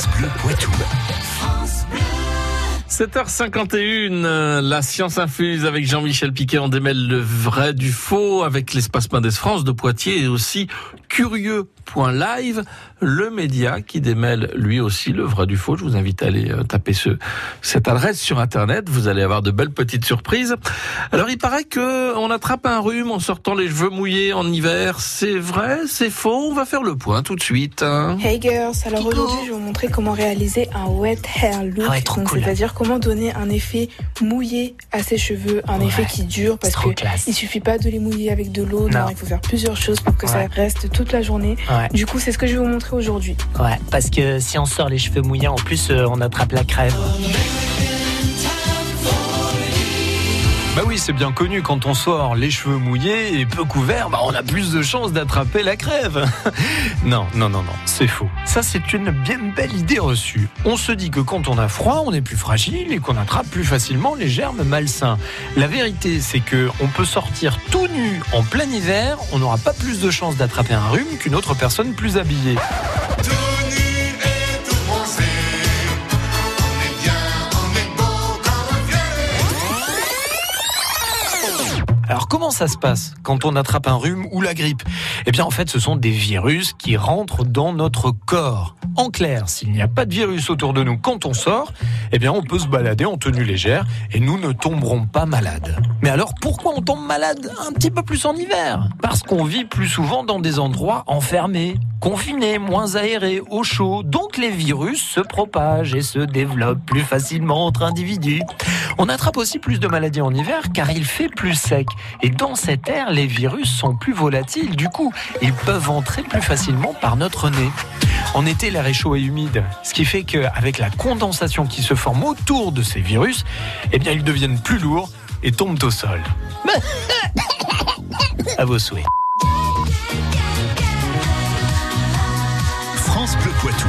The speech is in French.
France Bleu Poitou. 7h51, euh, la science infuse avec Jean-Michel Piquet. On démêle le vrai du faux avec l'espace Mendes France de Poitiers et aussi curieux.live, le média qui démêle lui aussi le vrai du faux. Je vous invite à aller euh, taper ce, cette adresse sur Internet. Vous allez avoir de belles petites surprises. Alors, il paraît que on attrape un rhume en sortant les cheveux mouillés en hiver. C'est vrai? C'est faux? On va faire le point tout de suite. hein. Hey girls, alors aujourd'hui je vais vous montrer comment réaliser un wet hair look, Ah ouais, trop Donc, cool. c'est-à-dire comment donner un effet mouillé à ses cheveux, un Ouais, effet qui dure parce que classe. il suffit pas de les mouiller avec de l'eau, Non. non, il faut faire plusieurs choses pour que ça Ouais. reste toute la journée. Ouais, Du coup, c'est ce que je vais vous montrer aujourd'hui. ouais, parce que si on sort les cheveux mouillés, en plus, euh, on attrape la crève. Bah oui, c'est bien connu, quand on sort les cheveux mouillés et peu couverts, bah on a plus de chances d'attraper la crève. non, non, non, non, c'est faux. Ça, c'est une bien belle idée reçue. On se dit que quand on a froid, on est plus fragile et qu'on attrape plus facilement les germes malsains. La vérité, c'est que on peut sortir tout nu en plein hiver, on n'aura pas plus de chances d'attraper un rhume qu'une autre personne plus habillée. Alors comment ça se passe quand on attrape un rhume ou la grippe? Eh bien en fait ce sont des virus qui rentrent dans notre corps. En clair, s'il n'y a pas de virus autour de nous quand on sort, eh bien on peut se balader en tenue légère et nous ne tomberons pas malades. Mais alors pourquoi on tombe malade un petit peu plus en hiver? Parce qu'on vit plus souvent dans des endroits enfermés, confinés, moins aérés, au chaud. Donc les virus se propagent et se développent plus facilement entre individus. On attrape aussi plus de maladies en hiver car il fait plus sec. Et dans cet air, les virus sont plus volatiles. Du coup, ils peuvent entrer plus facilement par notre nez. En été, l'air est chaud et humide, ce qui fait qu'avec la condensation qui se forme autour de ces virus, eh bien, ils deviennent plus lourds et tombent au sol. à vos souhaits. France Bleu Poitou.